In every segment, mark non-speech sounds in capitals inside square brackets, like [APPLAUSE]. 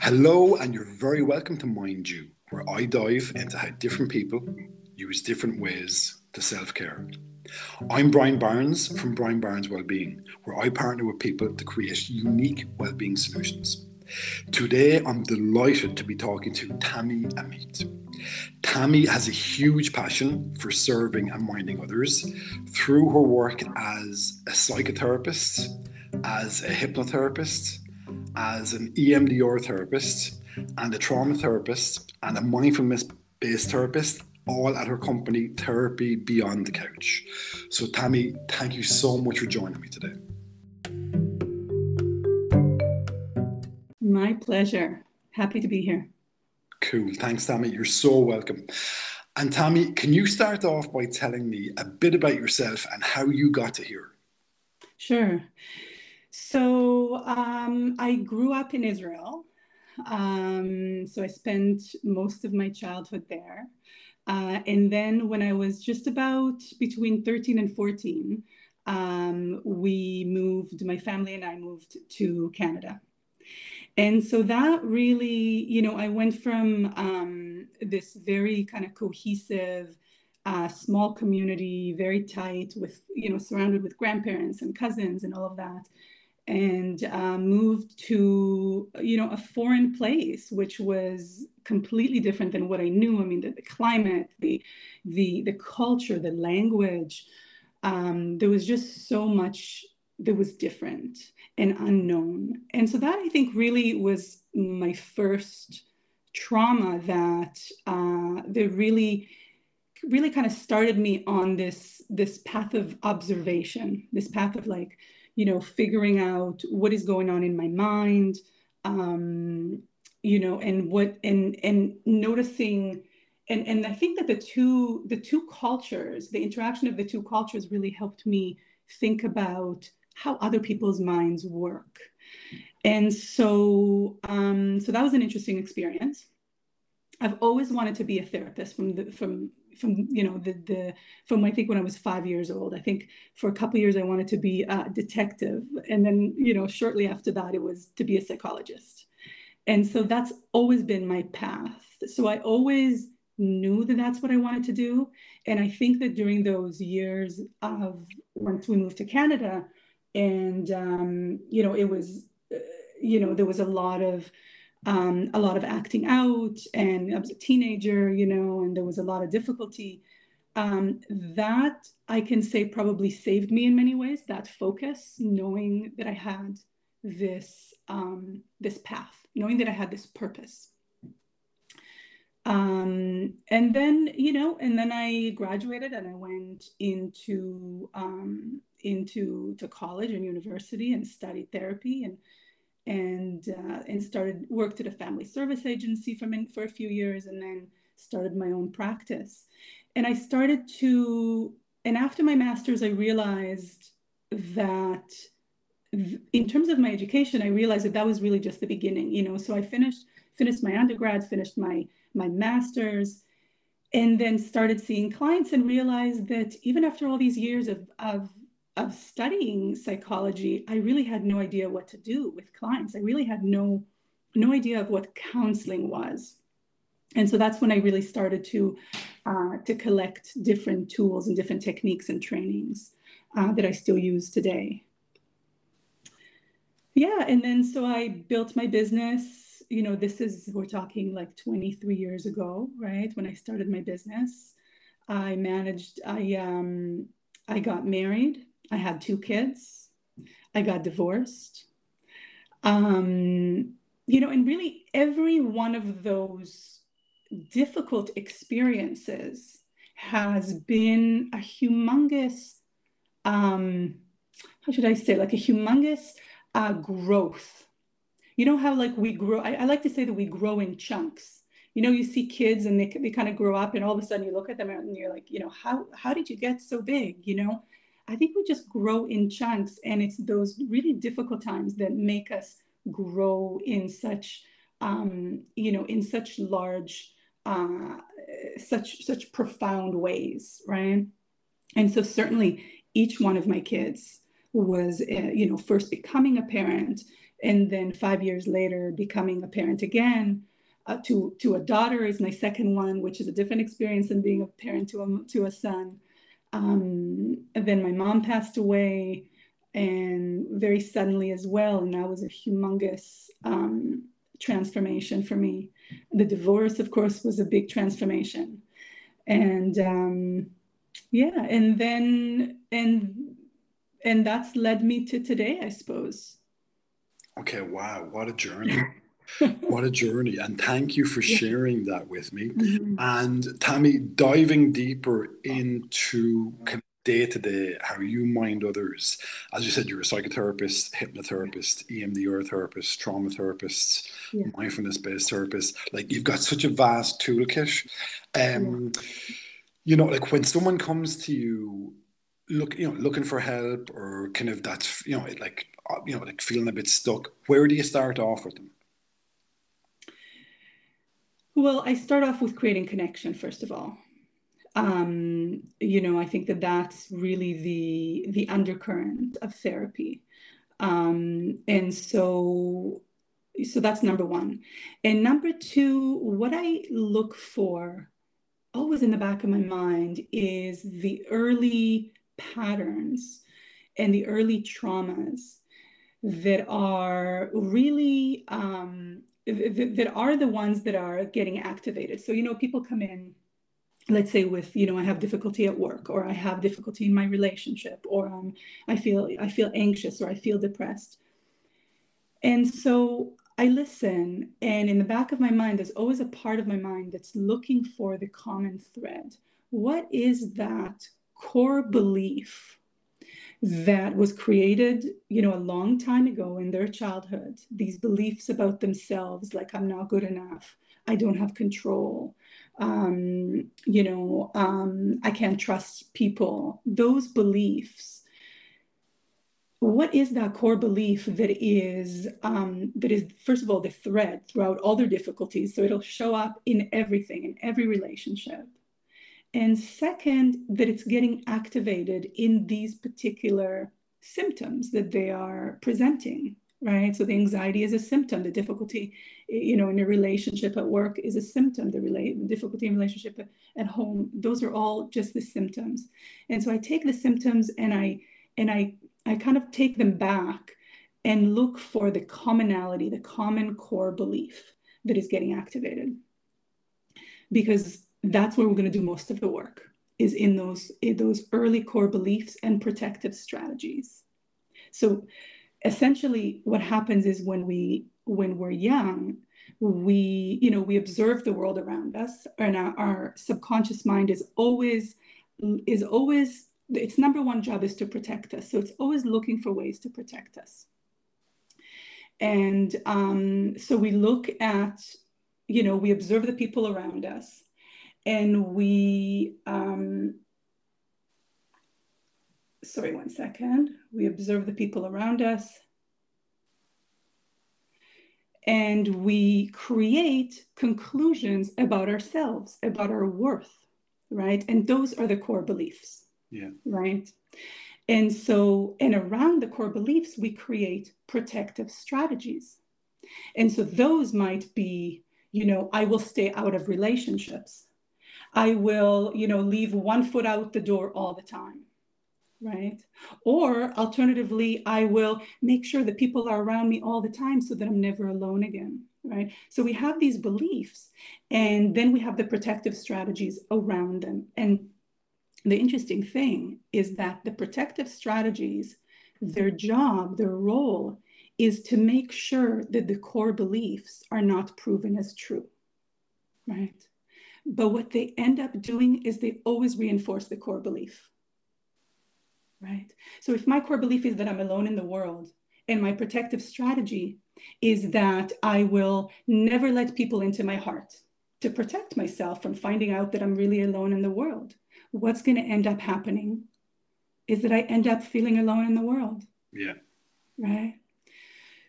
Hello, and you're very welcome to Mind You, where I dive into how different people use different ways to self care. I'm Brian Barnes from Brian Barnes Wellbeing, where I partner with people to create unique well-being solutions. Today, I'm delighted to be talking to Tami Amit. Tami has a huge passion for serving and minding others through her work as a psychotherapist, as a hypnotherapist, as an EMDR therapist, and a trauma therapist, and a mindfulness based therapist, all at her company, Therapy Beyond the Couch. So, Tami, thank you so much for joining me today. My pleasure. Happy to be here. Cool. Thanks, Tami. You're so welcome. And Tami, can you start off by telling me a bit about yourself and how you got to here? Sure. So um, I grew up in Israel. Um, so I spent most of my childhood there. Uh, and then when I was just about between 13 and 14, um, we moved, my family and I moved to Canada. And so that really, you know, I went from um, this very kind of cohesive, uh, small community, very tight, with, you know, surrounded with grandparents and cousins and all of that, and uh, moved to you know a foreign place which was completely different than what i knew. I mean the, the climate the the the culture the language um, there was just so much that was different and unknown. And so that i think really was my first trauma that uh, that really really kind of started me on this this path of observation this path of like you know, figuring out what is going on in my mind, um, you know, and what and and noticing and and I think that the two the two cultures, the interaction of the two cultures really helped me think about how other people's minds work. And so um, so that was an interesting experience. I've always wanted to be a therapist from the from from you know the the from I think when I was five years old. I think for a couple years I wanted to be a detective, and then you know shortly after that it was to be a psychologist. And so that's always been my path. So I always knew that that's what I wanted to do. And I think that during those years of once we moved to Canada, and um, you know it was, uh, you know there was a lot of um, a lot of acting out, and I was a teenager, you know, and there was a lot of difficulty. Um, that I can say probably saved me in many ways. That focus, knowing that I had this um, this path, knowing that I had this purpose. Um, and then you know, and then I graduated and I went into um, into to college and university and studied therapy and and uh, and started worked at a family service agency for for a few years, and then started my own practice. And I started to, and after my master's, I realized that in terms of my education, I realized that that was really just the beginning. You know, so I finished finished my undergrad, finished my my master's, and then started seeing clients and realized that even after all these years of, of of studying psychology, I really had no idea what to do with clients. I really had no no idea of what counseling was. And so that's when I really started to uh, to collect different tools and different techniques and trainings uh, that I still use today. Yeah, and then so I built my business. You know, this is we're talking like 23 years ago, right? When I started my business, I managed. I um, I got married I had two kids. I got divorced. Um, you know, and really every one of those difficult experiences has been a humongous, um, how should I say, like a humongous uh, growth. You know how like we grow, I, I like to say that we grow in chunks. You know, you see kids and they, they kind of grow up and all of a sudden you look at them and you're like, you know, how, how did you get so big, you know? I think we just grow in chunks, and it's those really difficult times that make us grow in such, um, you know, in such large, uh, such such profound ways, right? And so certainly each one of my kids was, uh, you know, first becoming a parent, and then five years later becoming a parent again uh, to to a daughter is my second one, which is a different experience than being a parent to a to a son. Um, then my mom passed away, and very suddenly as well, and that was a humongous um, transformation for me. The divorce, of course, was a big transformation, and um, yeah, and then and and that's led me to today, I suppose. Okay, wow, what a journey. [LAUGHS] what a journey. And thank you for sharing that with me. Mm-hmm. And Tami, diving deeper into day to day how you mind others. As you said, you're a psychotherapist, hypnotherapist, EMDR therapist, trauma therapist, yeah. mindfulness based therapist. Like you've got such a vast toolkit. Um, yeah. You know, like when someone comes to you look you know looking for help or kind of that's you know like uh, you know like feeling a bit stuck where do you start off with them well i start off with creating connection first of all. Um, you know i think that that's really the the undercurrent of therapy. Um, and so so that's number one. And number two what i look for always in the back of my mind is the early patterns and the early traumas that are really um, that are the ones that are getting activated. So you know, people come in, let's say with you know, I have difficulty at work, or I have difficulty in my relationship, or um, I feel I feel anxious, or I feel depressed, and so I listen, and in the back of my mind, there's always a part of my mind that's looking for the common thread. What is that core belief that was created you know a long time ago in their childhood. These beliefs about themselves like i'm not good enough. I don't have control. Um, you know um, i can't trust people. Those beliefs what is that core belief that is um, that is first of all the thread throughout all their difficulties? So it'll show up in everything in every relationship and second, that it's getting activated in these particular symptoms that they are presenting, right? So the anxiety is a symptom, the difficulty, you know, in a relationship at work is a symptom, the relate difficulty in relationship at home, those are all just the symptoms. And so I take the symptoms and I and I I kind of take them back and look for the commonality, the common core belief that is getting activated. Because that's where we're going to do most of the work is in those in those early core beliefs and protective strategies. So essentially what happens is when we when we're young we you know we observe the world around us and our, our subconscious mind is always is always its number one job is to protect us. So it's always looking for ways to protect us. And um, so we look at you know we observe the people around us and we um, sorry one second. We observe the people around us. And we create conclusions about ourselves about our worth right? And those are the core beliefs yeah. right? And so and around the core beliefs we create protective strategies. And so those might be you know i will stay out of relationships I will, you know, leave one foot out the door all the time, right? Or alternatively, I will make sure that people are around me all the time so that I'm never alone again, right? So we have these beliefs, and then we have the protective strategies around them. And the interesting thing is that the protective strategies, their job, their role is to make sure that the core beliefs are not proven as true, right? But what they end up doing is they always reinforce the core belief. Right? So if my core belief is that I'm alone in the world, and my protective strategy is that I will never let people into my heart to protect myself from finding out that I'm really alone in the world. What's going to end up happening is that I end up feeling alone in the world. Yeah. Right.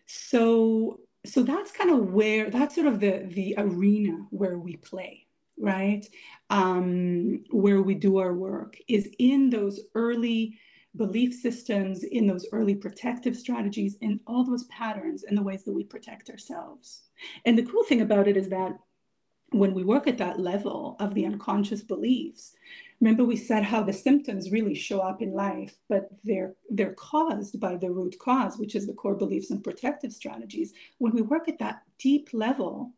So so that's kind of where that's sort of the the arena where we play right? Um, where we do our work is in those early belief systems, in those early protective strategies, in all those patterns and the ways that we protect ourselves. And the cool thing about it is that when we work at that level of the unconscious beliefs, remember we said how the symptoms really show up in life, but they're they're caused by the root cause, which is the core beliefs and protective strategies. When we work at that deep level,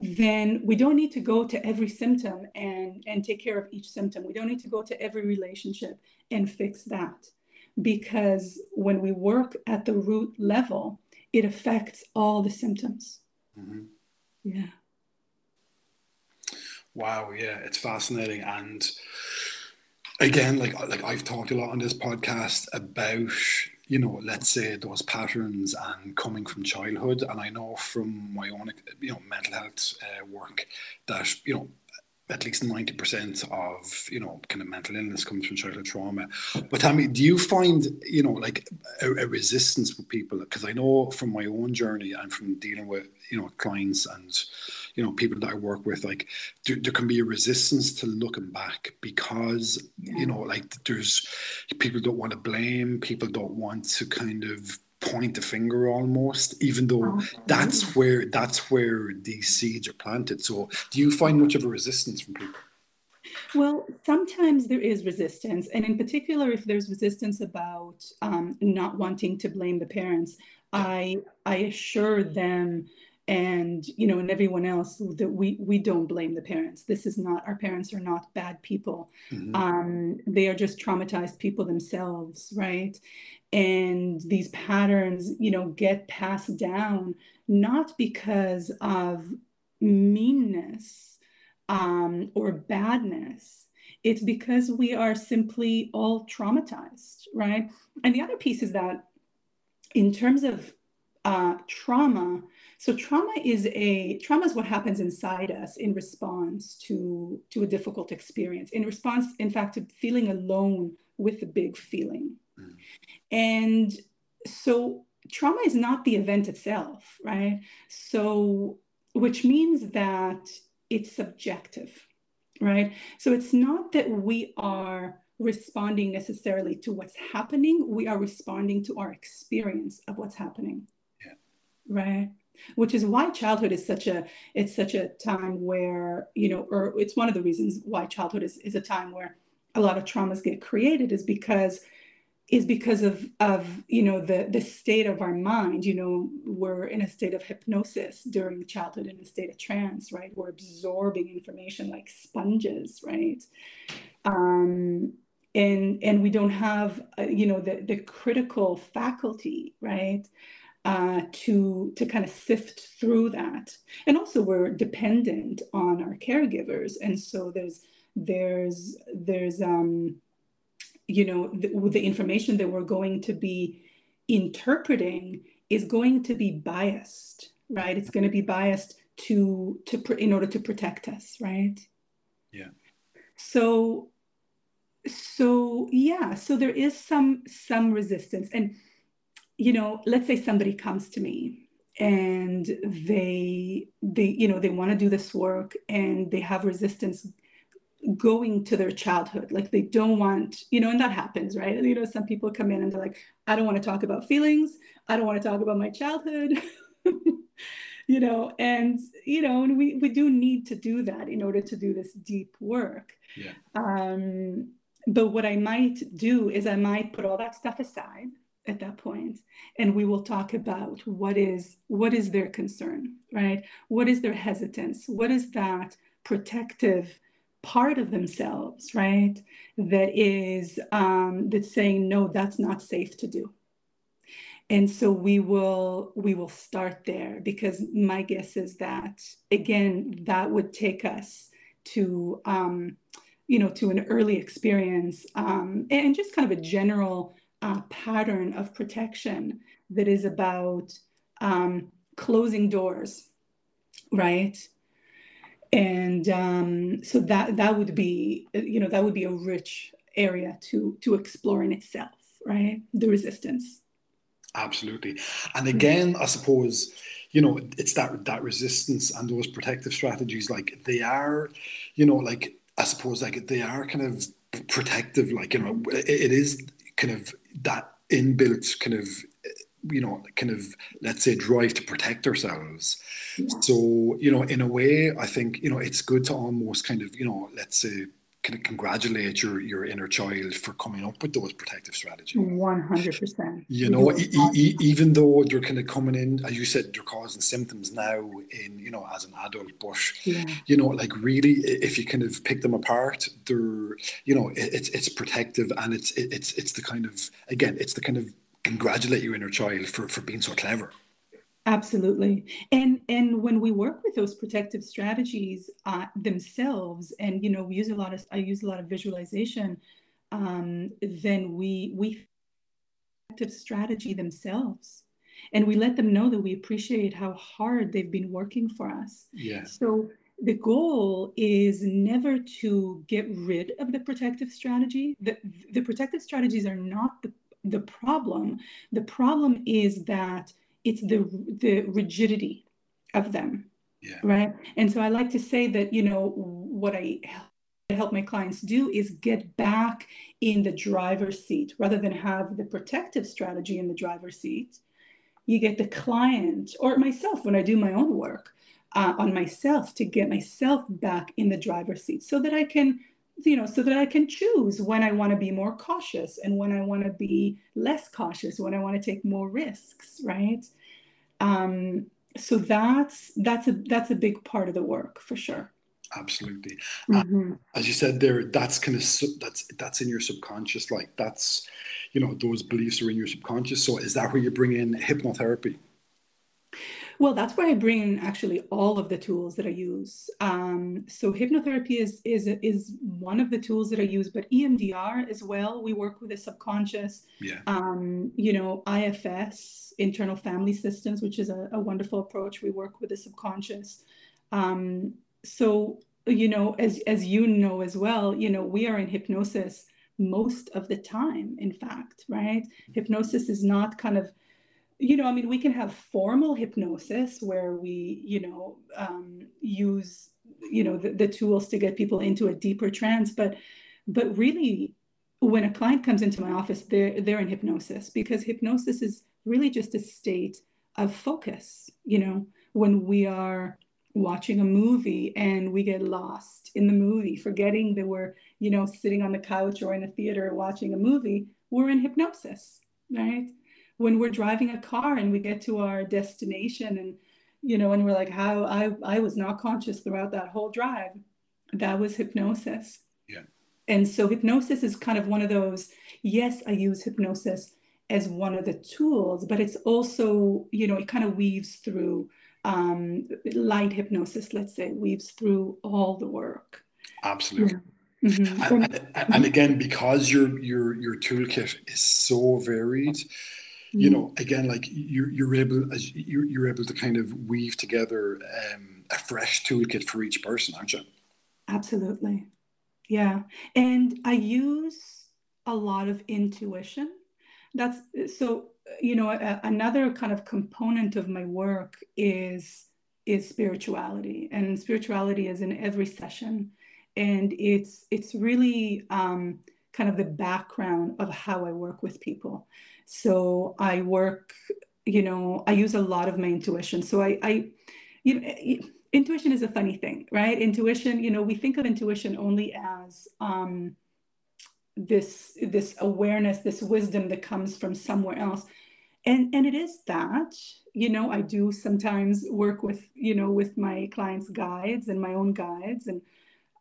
then we don't need to go to every symptom and, and take care of each symptom. We don't need to go to every relationship and fix that. Because when we work at the root level, it affects all the symptoms. Mm-hmm. Yeah. Wow, yeah, it's fascinating. And again, like like I've talked a lot on this podcast about you know, let's say those patterns and coming from childhood. And I know from my own, you know, mental health uh, work that, you know, at least 90% of, you know, kind of mental illness comes from childhood trauma. But Tami, do you find, you know, like a, a resistance with people? Because I know from my own journey and from dealing with, you know, clients and, you know people that I work with like there, there can be a resistance to looking back because yeah. you know like there's people don't want to blame people don't want to kind of point the finger almost even though oh, that's where that's where these seeds are planted. So do you find much of a resistance from people? Well, sometimes there is resistance, and in particular, if there's resistance about um, not wanting to blame the parents, I I assure them and you know and everyone else that we we don't blame the parents. This is not our parents are not bad people. Mm-hmm. um, they are just traumatized people themselves right? And these patterns you know get passed down not because of meanness um, or badness. It's because we are simply all traumatized right? And the other piece is that in terms of uh, trauma so trauma is a trauma is what happens inside us in response to to a difficult experience. In response, in fact, to feeling alone with a big feeling. Mm. And so trauma is not the event itself, right? So which means that it's subjective, right? So it's not that we are responding necessarily to what's happening, we are responding to our experience of what's happening. Yeah. Right? Which is why childhood is such a it's such a time where you know or it's one of the reasons why childhood is, is a time where a lot of traumas get created is because is because of of you know the the state of our mind. You know we're in a state of hypnosis during childhood in a state of trance right? We're absorbing information like sponges right? Um and and we don't have uh, you know the the critical faculty right uh, to to kind of sift through that. And also, we're dependent on our caregivers, and so there's there's there's um, you know the, the information that we're going to be interpreting is going to be biased, right? It's going to be biased to to in order to protect us, right? Yeah. So so yeah, so there is some some resistance and you know, let's say somebody comes to me and they they you know they want to do this work and they have resistance going to their childhood. Like they don't want you know and that happens right? You know some people come in and they're like i don't want to talk about feelings. I don't want to talk about my childhood. [LAUGHS] You know and you know and we we do need to do that in order to do this deep work. Yeah. Um but what i might do is i might put all that stuff aside at that point and we will talk about what is what is their concern right? What is their hesitance? What is that protective part of themselves right? That is um, that's saying no that's not safe to do. And so we will we will start there because my guess is that again that would take us to um, you know to an early experience um, and just kind of a general uh, pattern of protection that is about um, closing doors, right? And um, so that that would be, you know, that would be a rich area to to explore in itself, right? The resistance. Absolutely, and again, I suppose you know it's that that resistance and those protective strategies, like they are, you know, like I suppose like they are kind of protective, like you know, it, it is kind of that inbuilt kind of you know kind of let's say drive to protect ourselves. So you know in a way i think you know it's good to almost kind of you know let's say congratulate your your inner child for coming up with those protective strategies. 100% you know e- e- even though they're kind of coming in as you said they're causing symptoms now in you know as an adult but yeah. you know like really if you kind of pick them apart they're you know it, it's it's protective and it's it, it's it's the kind of again it's the kind of congratulate your inner child for for being so clever Absolutely. And and when we work with those protective strategies uh, themselves, and you know, we use a lot of I use a lot of visualization, um, then we we protective strategy themselves. And we let them know that we appreciate how hard they've been working for us. Yeah. So the goal is never to get rid of the protective strategy. The, the protective strategies are not the, the problem. The problem is that it's the the rigidity of them yeah. right and so i like to say that you know what i help my clients do is get back in the driver's seat rather than have the protective strategy in the driver's seat you get the client or myself when i do my own work uh, on myself to get myself back in the driver's seat so that i can you know so that i can choose when i want to be more cautious and when i want to be less cautious when i want to take more risks right? Um, so that's that's a that's a big part of the work for sure. Absolutely. Mm-hmm. as you said there that's kind of that's that's in your subconscious like that's you know those beliefs are in your subconscious. So is that where you bring in hypnotherapy well, that's where I bring in actually all of the tools that I use. Um, so hypnotherapy is is is one of the tools that I use, but EMDR as well. We work with the subconscious. Yeah. Um, you know, IFS, internal family systems, which is a, a wonderful approach. We work with the subconscious. Um, so you know, as as you know as well, you know, we are in hypnosis most of the time. In fact, right? Hypnosis is not kind of you know, I mean, we can have formal hypnosis where we, you know, um, use, you know, the, the tools to get people into a deeper trance. But, but really, when a client comes into my office, they're they're in hypnosis because hypnosis is really just a state of focus. You know, when we are watching a movie and we get lost in the movie, forgetting that we're, you know, sitting on the couch or in a theater watching a movie, we're in hypnosis, right? When we're driving a car and we get to our destination and you know and we're like how i i was not conscious throughout that whole drive. That was hypnosis. Yeah. And so hypnosis is kind of one of those yes i use hypnosis as one of the tools but it's also you know it kind of weaves through um, light hypnosis let's say weaves through all the work. Absolutely. Yeah. Mm-hmm. And, and, and, again, because your your your toolkit is so varied, you know again like you're, you're able as you're, you're able to kind of weave together um, a fresh toolkit for each person aren't you? Absolutely. Yeah. And i use a lot of intuition. That's so you know a, another kind of component of my work is is spirituality. And spirituality is in every session. And it's it's really um, kind of the background of how i work with people so I work, you know, I use a lot of my intuition. So I, I you know, intuition is a funny thing, right? Intuition, you know, we think of intuition only as um, this this awareness, this wisdom that comes from somewhere else, and and it is that. You know, I do sometimes work with you know with my clients' guides and my own guides, and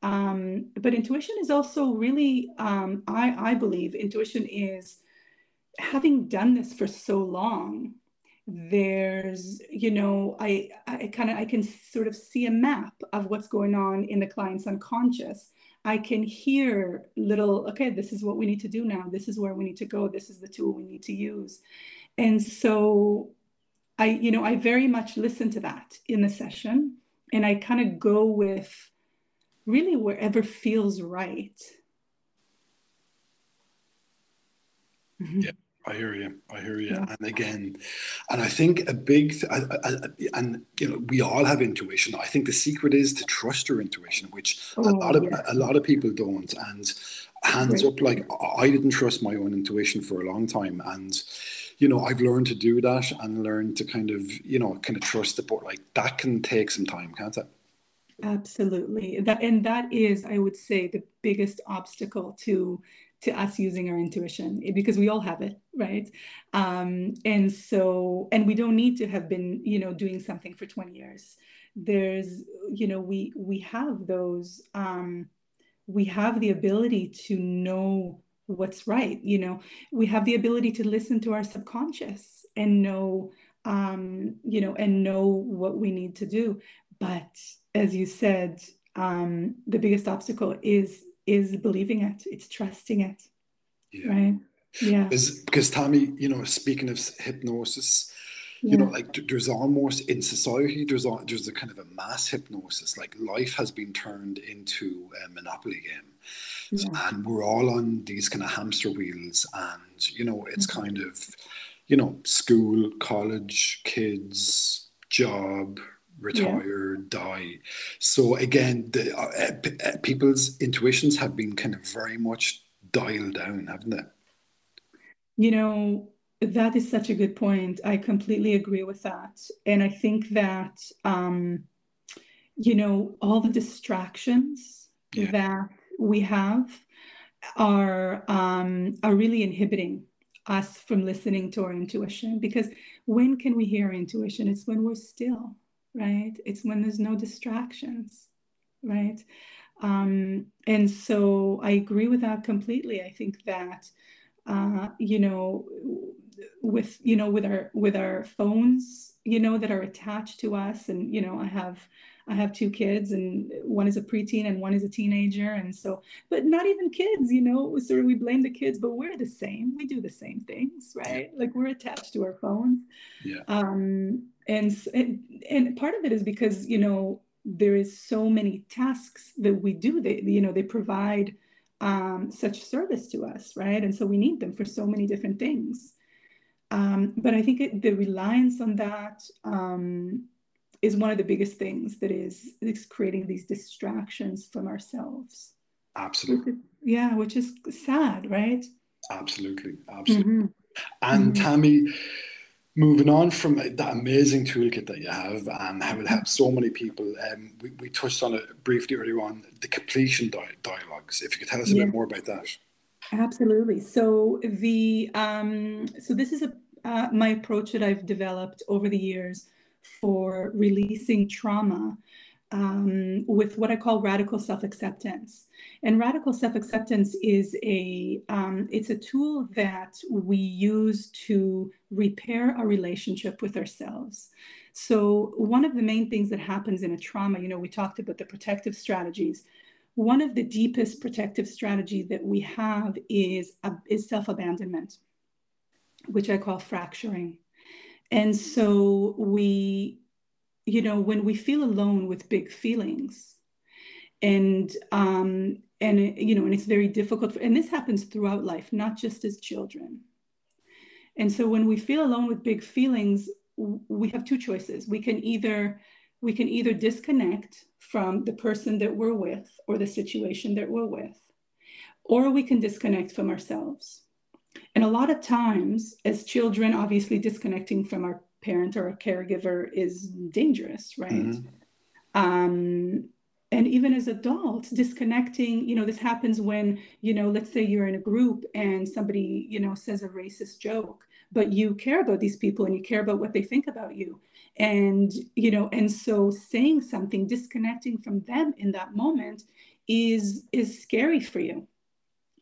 um, but intuition is also really, um, I I believe intuition is having done this for so long there's you know i i kind of i can sort of see a map of what's going on in the client's unconscious. I can hear little okay this is what we need to do now. This is where we need to go. This is the tool we need to use. And so i you know i very much listen to that in the session and i kind of go with really wherever feels right. Mm-hmm. Yeah I hear you. I hear you. Yeah. And again, and I think a big, th- I, I, and you know, we all have intuition. I think the secret is to trust your intuition, which oh, a lot of yeah. a lot of people don't. And hands up like i didn't trust my own intuition for a long time and you know i've learned to do that and learned to kind of you know kind of trust it but like that can take some time can't it absolutely that and that is i would say the biggest obstacle to to us using our intuition eh, because we all have it right? Um and so and we don't need to have been you know doing something for 20 years. There's you know we we have those um we have the ability to know what's right you know? We have the ability to listen to our subconscious and know um you know and know what we need to do. But as you said um the biggest obstacle is is believing it it's trusting it yeah. right yeah because, because tami you know speaking of hypnosis you yeah. know like there's almost in society there's a, there's a kind of a mass hypnosis like life has been turned into a monopoly game yeah. and we're all on these kind of hamster wheels and you know it's mm-hmm. kind of you know school college kids job retire yeah. die so again the uh, uh, people's intuitions have been kind of very much dialed down haven't they you know that is such a good point. I completely agree with that. And I think that, um, you know, all the distractions yeah. that we have are um, are really inhibiting us from listening to our intuition because when can we hear intuition it's when we're still right? It's when there's no distractions right? Um, and so i agree with that completely. I think that uh, you know with you know with our with our phones you know that are attached to us and you know i have i have two kids and one is a preteen and one is a teenager and so but not even kids you know sort of we blame the kids but we're the same. We do the same things right? Like we're attached to our phones. Yeah. Um and and, and part of it is because you know there is so many tasks that we do they you know they provide um, such service to us right? And so we need them for so many different things. Um, but I think it, the reliance on that um, is one of the biggest things that is, is creating these distractions from ourselves. Absolutely. yeah, which is sad, right? Absolutely, absolutely. Mm-hmm. And mm-hmm. Tami, moving on from that amazing toolkit that you have and how it helps so many people, um, we, we touched on it briefly earlier on the completion di- dialogues. If you could tell us a yeah. bit more about that. Absolutely. So the um, so this is a uh, my approach that I've developed over the years for releasing trauma um, with what I call radical self-acceptance. And radical self-acceptance is a um, it's a tool that we use to repair our relationship with ourselves. So one of the main things that happens in a trauma, you know, we talked about the protective strategies one of the deepest protective strategy that we have is, uh, is self-abandonment, which I call fracturing. And so we, you know, when we feel alone with big feelings, and um, and you know, and it's very difficult. For, and this happens throughout life, not just as children. And so when we feel alone with big feelings, we have two choices. We can either we can either disconnect from the person that we're with or the situation that we're with, or we can disconnect from ourselves. And a lot of times, as children, obviously disconnecting from our parent or a caregiver is dangerous, right? Mm-hmm. Um, and even as adults, disconnecting, you know, this happens when, you know, let's say you're in a group and somebody, you know, says a racist joke, but you care about these people and you care about what they think about you and you know and so saying something disconnecting from them in that moment is is scary for you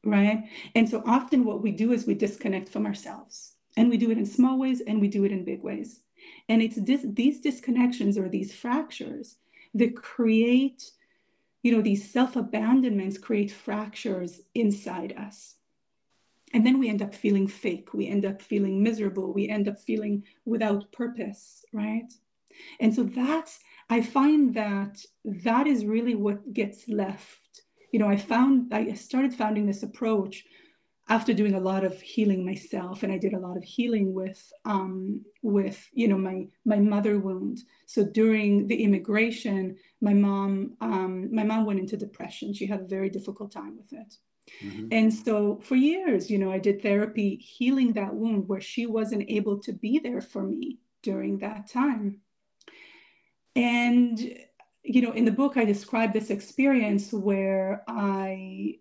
right? And so often what we do is we disconnect from ourselves and we do it in small ways and we do it in big ways. And it's this, these disconnections or these fractures that create you know these self-abandonments create fractures inside us. And then we end up feeling fake we end up feeling miserable we end up feeling without purpose right? And so that's i find that that is really what gets left you know i found i started founding this approach after doing a lot of healing myself and i did a lot of healing with um, with you know my my mother wound so during the immigration my mom um, my mom went into depression she had a very difficult time with it Mm-hmm. And so for years, you know, I did therapy healing that wound where she wasn't able to be there for me during that time. And, you know, in the book, I describe this experience where I,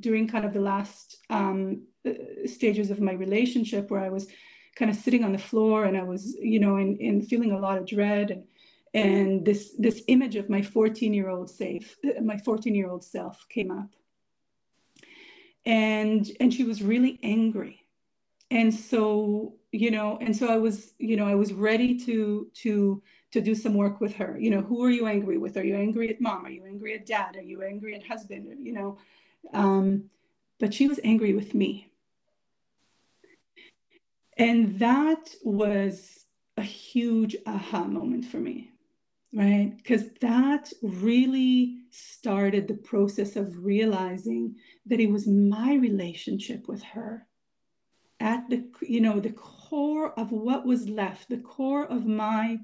during kind of the last um, stages of my relationship, where I was kind of sitting on the floor and I was, you know, and, and feeling a lot of dread and and this this image of my 14 year old safe my 14 year old self came up. And and she was really angry. And so you know and so i was you know i was ready to to to do some work with her. You know who are you angry with? Are you angry at mom? Are you angry at dad? Are you angry at husband? You know um but she was angry with me. And that was a huge aha moment for me right? Because that really started the process of realizing that it was my relationship with her at the you know the core of what was left the core of my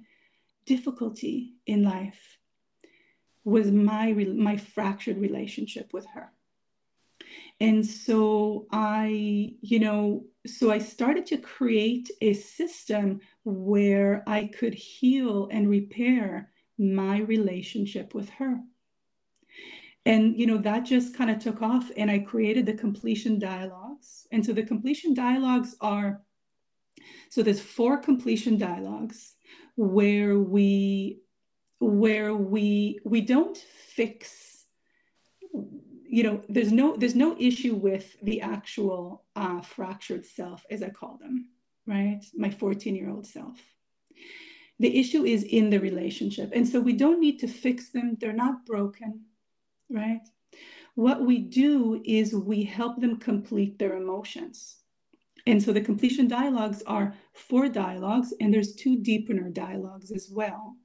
difficulty in life was my my fractured relationship with her and so i you know so i started to create a system where i could heal and repair my relationship with her. And, you know, that just kind of took off and I created the completion dialogues. And so the completion dialogues are so there's four completion dialogues where we where we we don't fix you know there's no there's no issue with the actual uh, fractured self as i call them right my 14 year old self the issue is in the relationship. And so we don't need to fix them, they're not broken, right? What we do is we help them complete their emotions. And so the completion dialogues are four dialogues, and there's two deepener dialogues as well.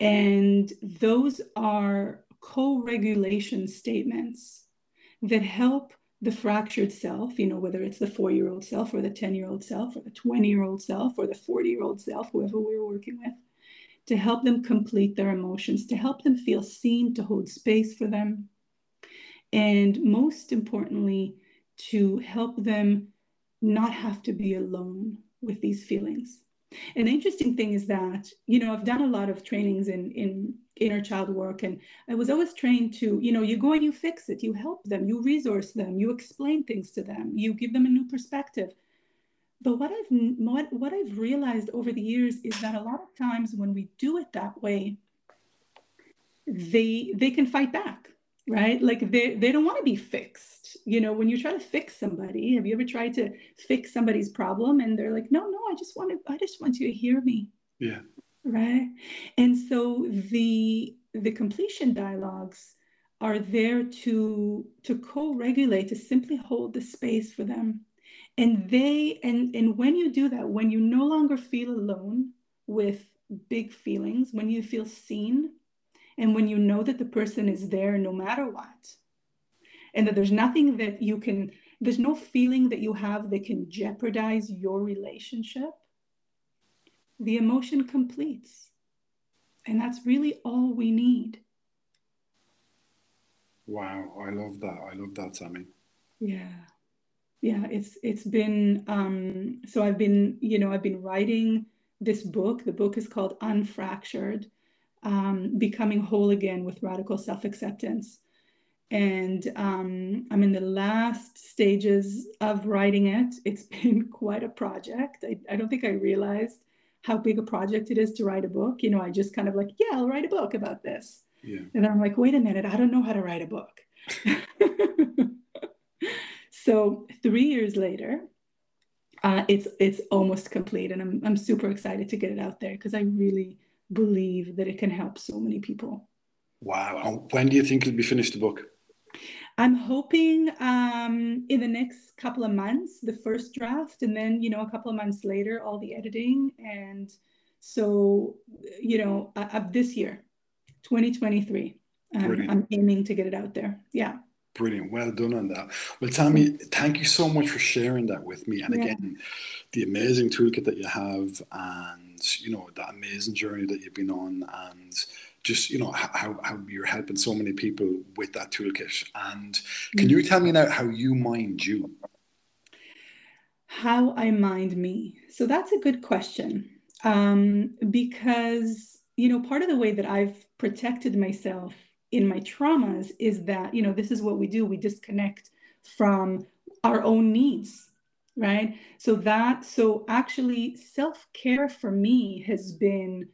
And those are co regulation statements that help the fractured self, you know, whether it's the four year old self or the 10 year old self or the 20 year old self or the 40 year old self, whoever we're working with, to help them complete their emotions, to help them feel seen, to hold space for them. And most importantly, to help them not have to be alone with these feelings. An interesting thing is that, you know, I've done a lot of trainings in, in inner child work, and I was always trained to, you know, you go and you fix it, you help them, you resource them, you explain things to them, you give them a new perspective. But what I've what, what I've realized over the years is that a lot of times when we do it that way, they they can fight back, right? Like they they don't want to be fixed. You know when you try to fix somebody have you ever tried to fix somebody's problem and they're like no no i just want to i just want you to hear me. Yeah. Right? And so the the completion dialogues are there to to co-regulate to simply hold the space for them. And they and and when you do that when you no longer feel alone with big feelings when you feel seen and when you know that the person is there no matter what and that there's nothing that you can there's no feeling that you have that can jeopardize your relationship the emotion completes. And that's really all we need. Wow. I love that. I love that tami yeah. Yeah it's it's been um so i've been you know i've been writing this book. The book is called unfractured um, becoming whole again with radical self-acceptance and um, I'm in the last stages of writing it. It's [LAUGHS] been quite a project. I, I don't think I realized how big a project it is to write a book. You know, I just kind of like, yeah, I'll write a book about this. Yeah. And I'm like, wait a minute, I don't know how to write a book. [LAUGHS] so three years later, uh, it's it's almost complete, and I'm I'm super excited to get it out there because I really believe that it can help so many people. Wow! When do you think it'll be finished the book? I'm hoping um, in the next couple of months, the first draft, and then, you know, a couple of months later, all the editing. And so, you know, uh, this year, 2023, um, I'm aiming to get it out there. Yeah. Brilliant. Well done on that. Well, Tami, thank you so much for sharing that with me. And yeah. again, the amazing toolkit that you have and, you know, that amazing journey that you've been on and just you know how, how you're helping so many people with that toolkit and can you tell me now how you mind you how i mind me so that's a good question um, because you know part of the way that i've protected myself in my traumas is that you know this is what we do. We disconnect from our own needs right? So that so actually self-care for me has been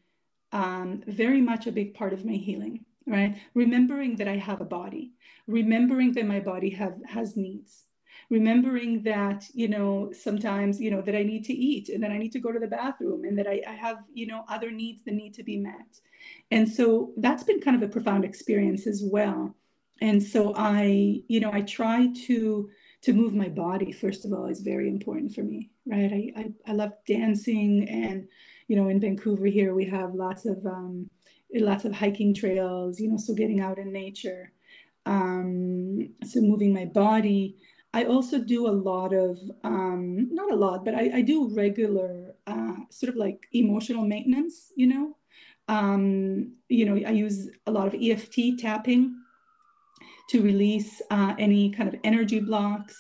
um, very much a big part of my healing right? Remembering that i have a body remembering that my body have has needs remembering that you know sometimes you know that i need to eat and that i need to go to the bathroom and that I, I have you know other needs that need to be met. And so that's been kind of a profound experience as well. And so i you know i try to to move my body first of all is very important for me right? I i, I love dancing and you know in vancouver here we have lots of um, lots of hiking trails you know so getting out in nature. Um, so moving my body i also do a lot of um, not a lot but i, I do regular uh, sort of like emotional maintenance you know um, you know i use a lot of eft tapping to release uh, any kind of energy blocks.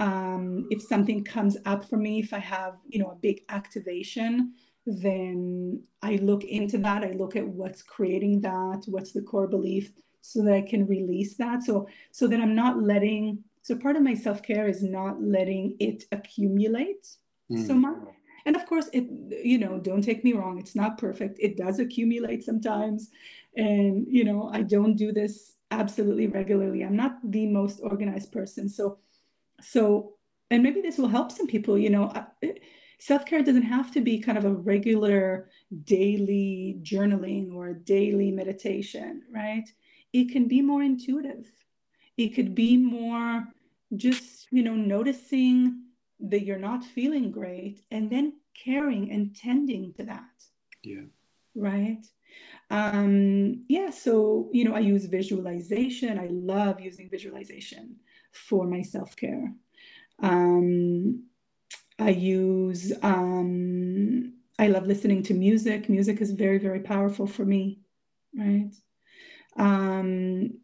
Um, if something comes up for me, if I have, you know, a big activation, then I look into that. I look at what's creating that, what's the core belief, so that I can release that. So, so that I'm not letting. So part of my self care is not letting it accumulate mm. so much. And of course, it. You know, don't take me wrong. It's not perfect. It does accumulate sometimes, and you know, I don't do this absolutely regularly. I'm not the most organized person. So, so, and maybe this will help some people, you know, self care doesn't have to be kind of a regular daily journaling or daily meditation, right? It can be more intuitive. It could be more just, you know, noticing that you're not feeling great and then caring and tending to that. Yeah. Right um, yeah, so, you know, I use visualization. I love using visualization for my self care. Um, I use, um, I love listening to music. Music is very, very powerful for me, right? Um,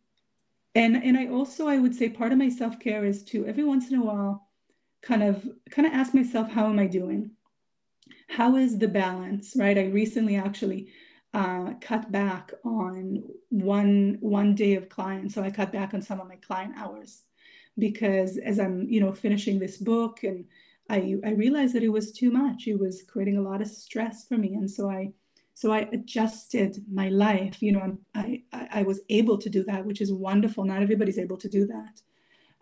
and and I also I would say part of my self care is to every once in a while, kind of kind of ask myself how am I doing? How is the balance, right? I recently actually uh, cut back on one one day of clients. So I cut back on some of my client hours because as I'm you know finishing this book and I I realized that it was too much. It was creating a lot of stress for me, and so I so I adjusted my life. You know, I I, I was able to do that, which is wonderful. Not everybody's able to do that,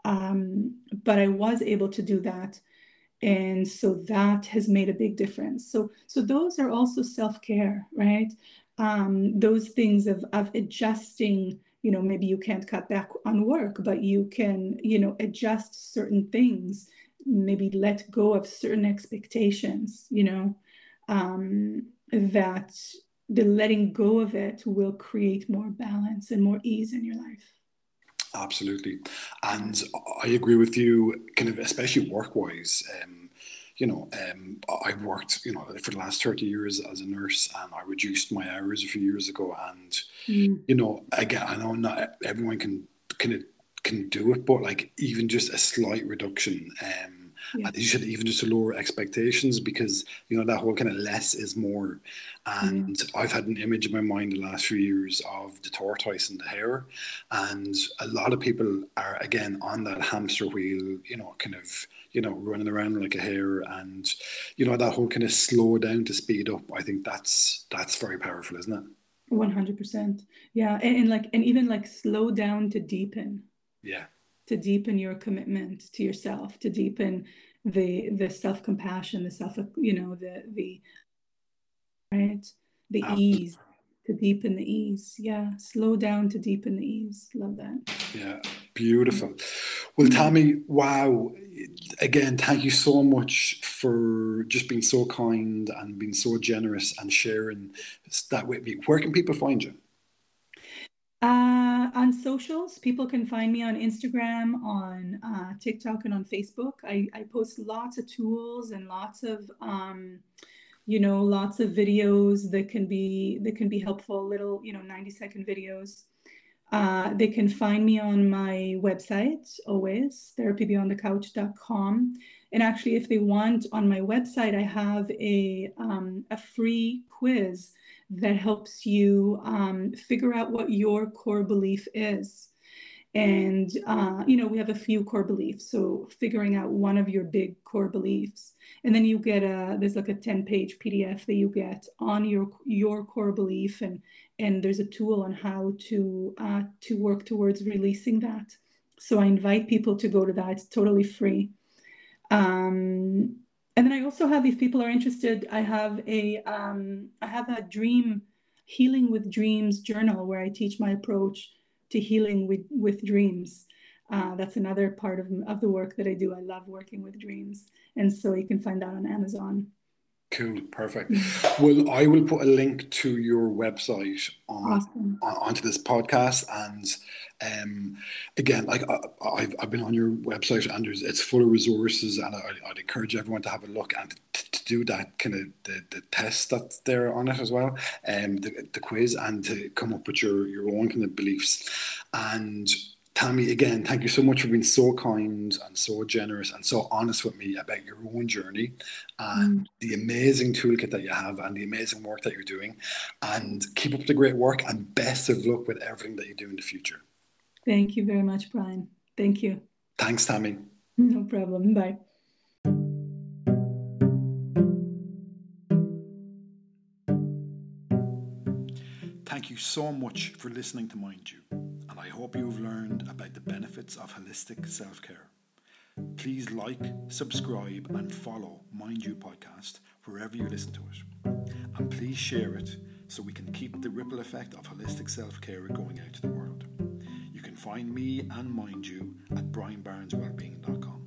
um, but I was able to do that and so that has made a big difference so so those are also self-care right um, those things of of adjusting you know maybe you can't cut back on work but you can you know adjust certain things maybe let go of certain expectations you know um, that the letting go of it will create more balance and more ease in your life Absolutely. And I agree with you, kind of, especially work wise. Um, you know, um, I worked, you know, for the last 30 years as a nurse and I reduced my hours a few years ago. And, mm. you know, again, I know not everyone can of can do it, but like even just a slight reduction, um, yeah. and you should even just lower expectations because you know that whole kind of less is more. And mm. i've had an image in my mind the last few years of the tortoise and the hare. And a lot of people are again on that hamster wheel you know kind of you know running around like a hare. And you know that whole kind of slow down to speed up i think that's that's very powerful isn't it? 100% yeah and, and like and even like slow down to deepen. Yeah to deepen your commitment to yourself, to deepen the the self compassion, the self you know the the right the ease to deepen the ease. Yeah, slow down to deepen the ease. Love that. Yeah, beautiful. Well, Tami, wow. Again, thank you so much for just being so kind and being so generous and sharing that with me. Where can people find you? Uh, on socials, people can find me on Instagram, on uh, TikTok, and on Facebook. I, I post lots of tools and lots of um, you know, lots of videos that can be that can be helpful, little, you know, 90 second videos. Uh, they can find me on my website, always, therapybeyondthecouch.com. And actually, if they want, on my website, I have a, um, a free quiz that helps you um, figure out what your core belief is. And, uh, you know, we have a few core beliefs. So figuring out one of your big core beliefs. And then you get a, there's like a 10 page PDF that you get on your, your core belief. And, and there's a tool on how to, uh, to work towards releasing that. So I invite people to go to that. It's totally free. Um, and then I also have, if people are interested, I have a um, I have a dream healing with dreams journal where I teach my approach to healing with with dreams. Uh, that's another part of, of the work that I do. I love working with dreams, and so you can find that on Amazon. Cool, perfect. well, I will put a link to your website on, awesome. on onto this podcast, and um, again, like I, have I've been on your website, and there's, it's full of resources, and I, would encourage everyone to have a look and to, to do that kind of the, the test that's there on it as well, um, the, the quiz, and to come up with your your own kind of beliefs, and Tami, again, thank you so much for being so kind and so generous and so honest with me about your own journey and mm. the amazing toolkit that you have and the amazing work that you're doing. And keep up the great work and best of luck with everything that you do in the future. Thank you very much, Brian. Thank you. Thanks, Tami. No problem. Bye. Thank you so much for listening to Mind You and I hope you've learned about the benefits of holistic self care. Please like, subscribe, and follow Mind You Podcast wherever you listen to it. And please share it so we can keep the ripple effect of holistic self care going out to the world. You can find me and Mind You at brianbarneswellbeing.com.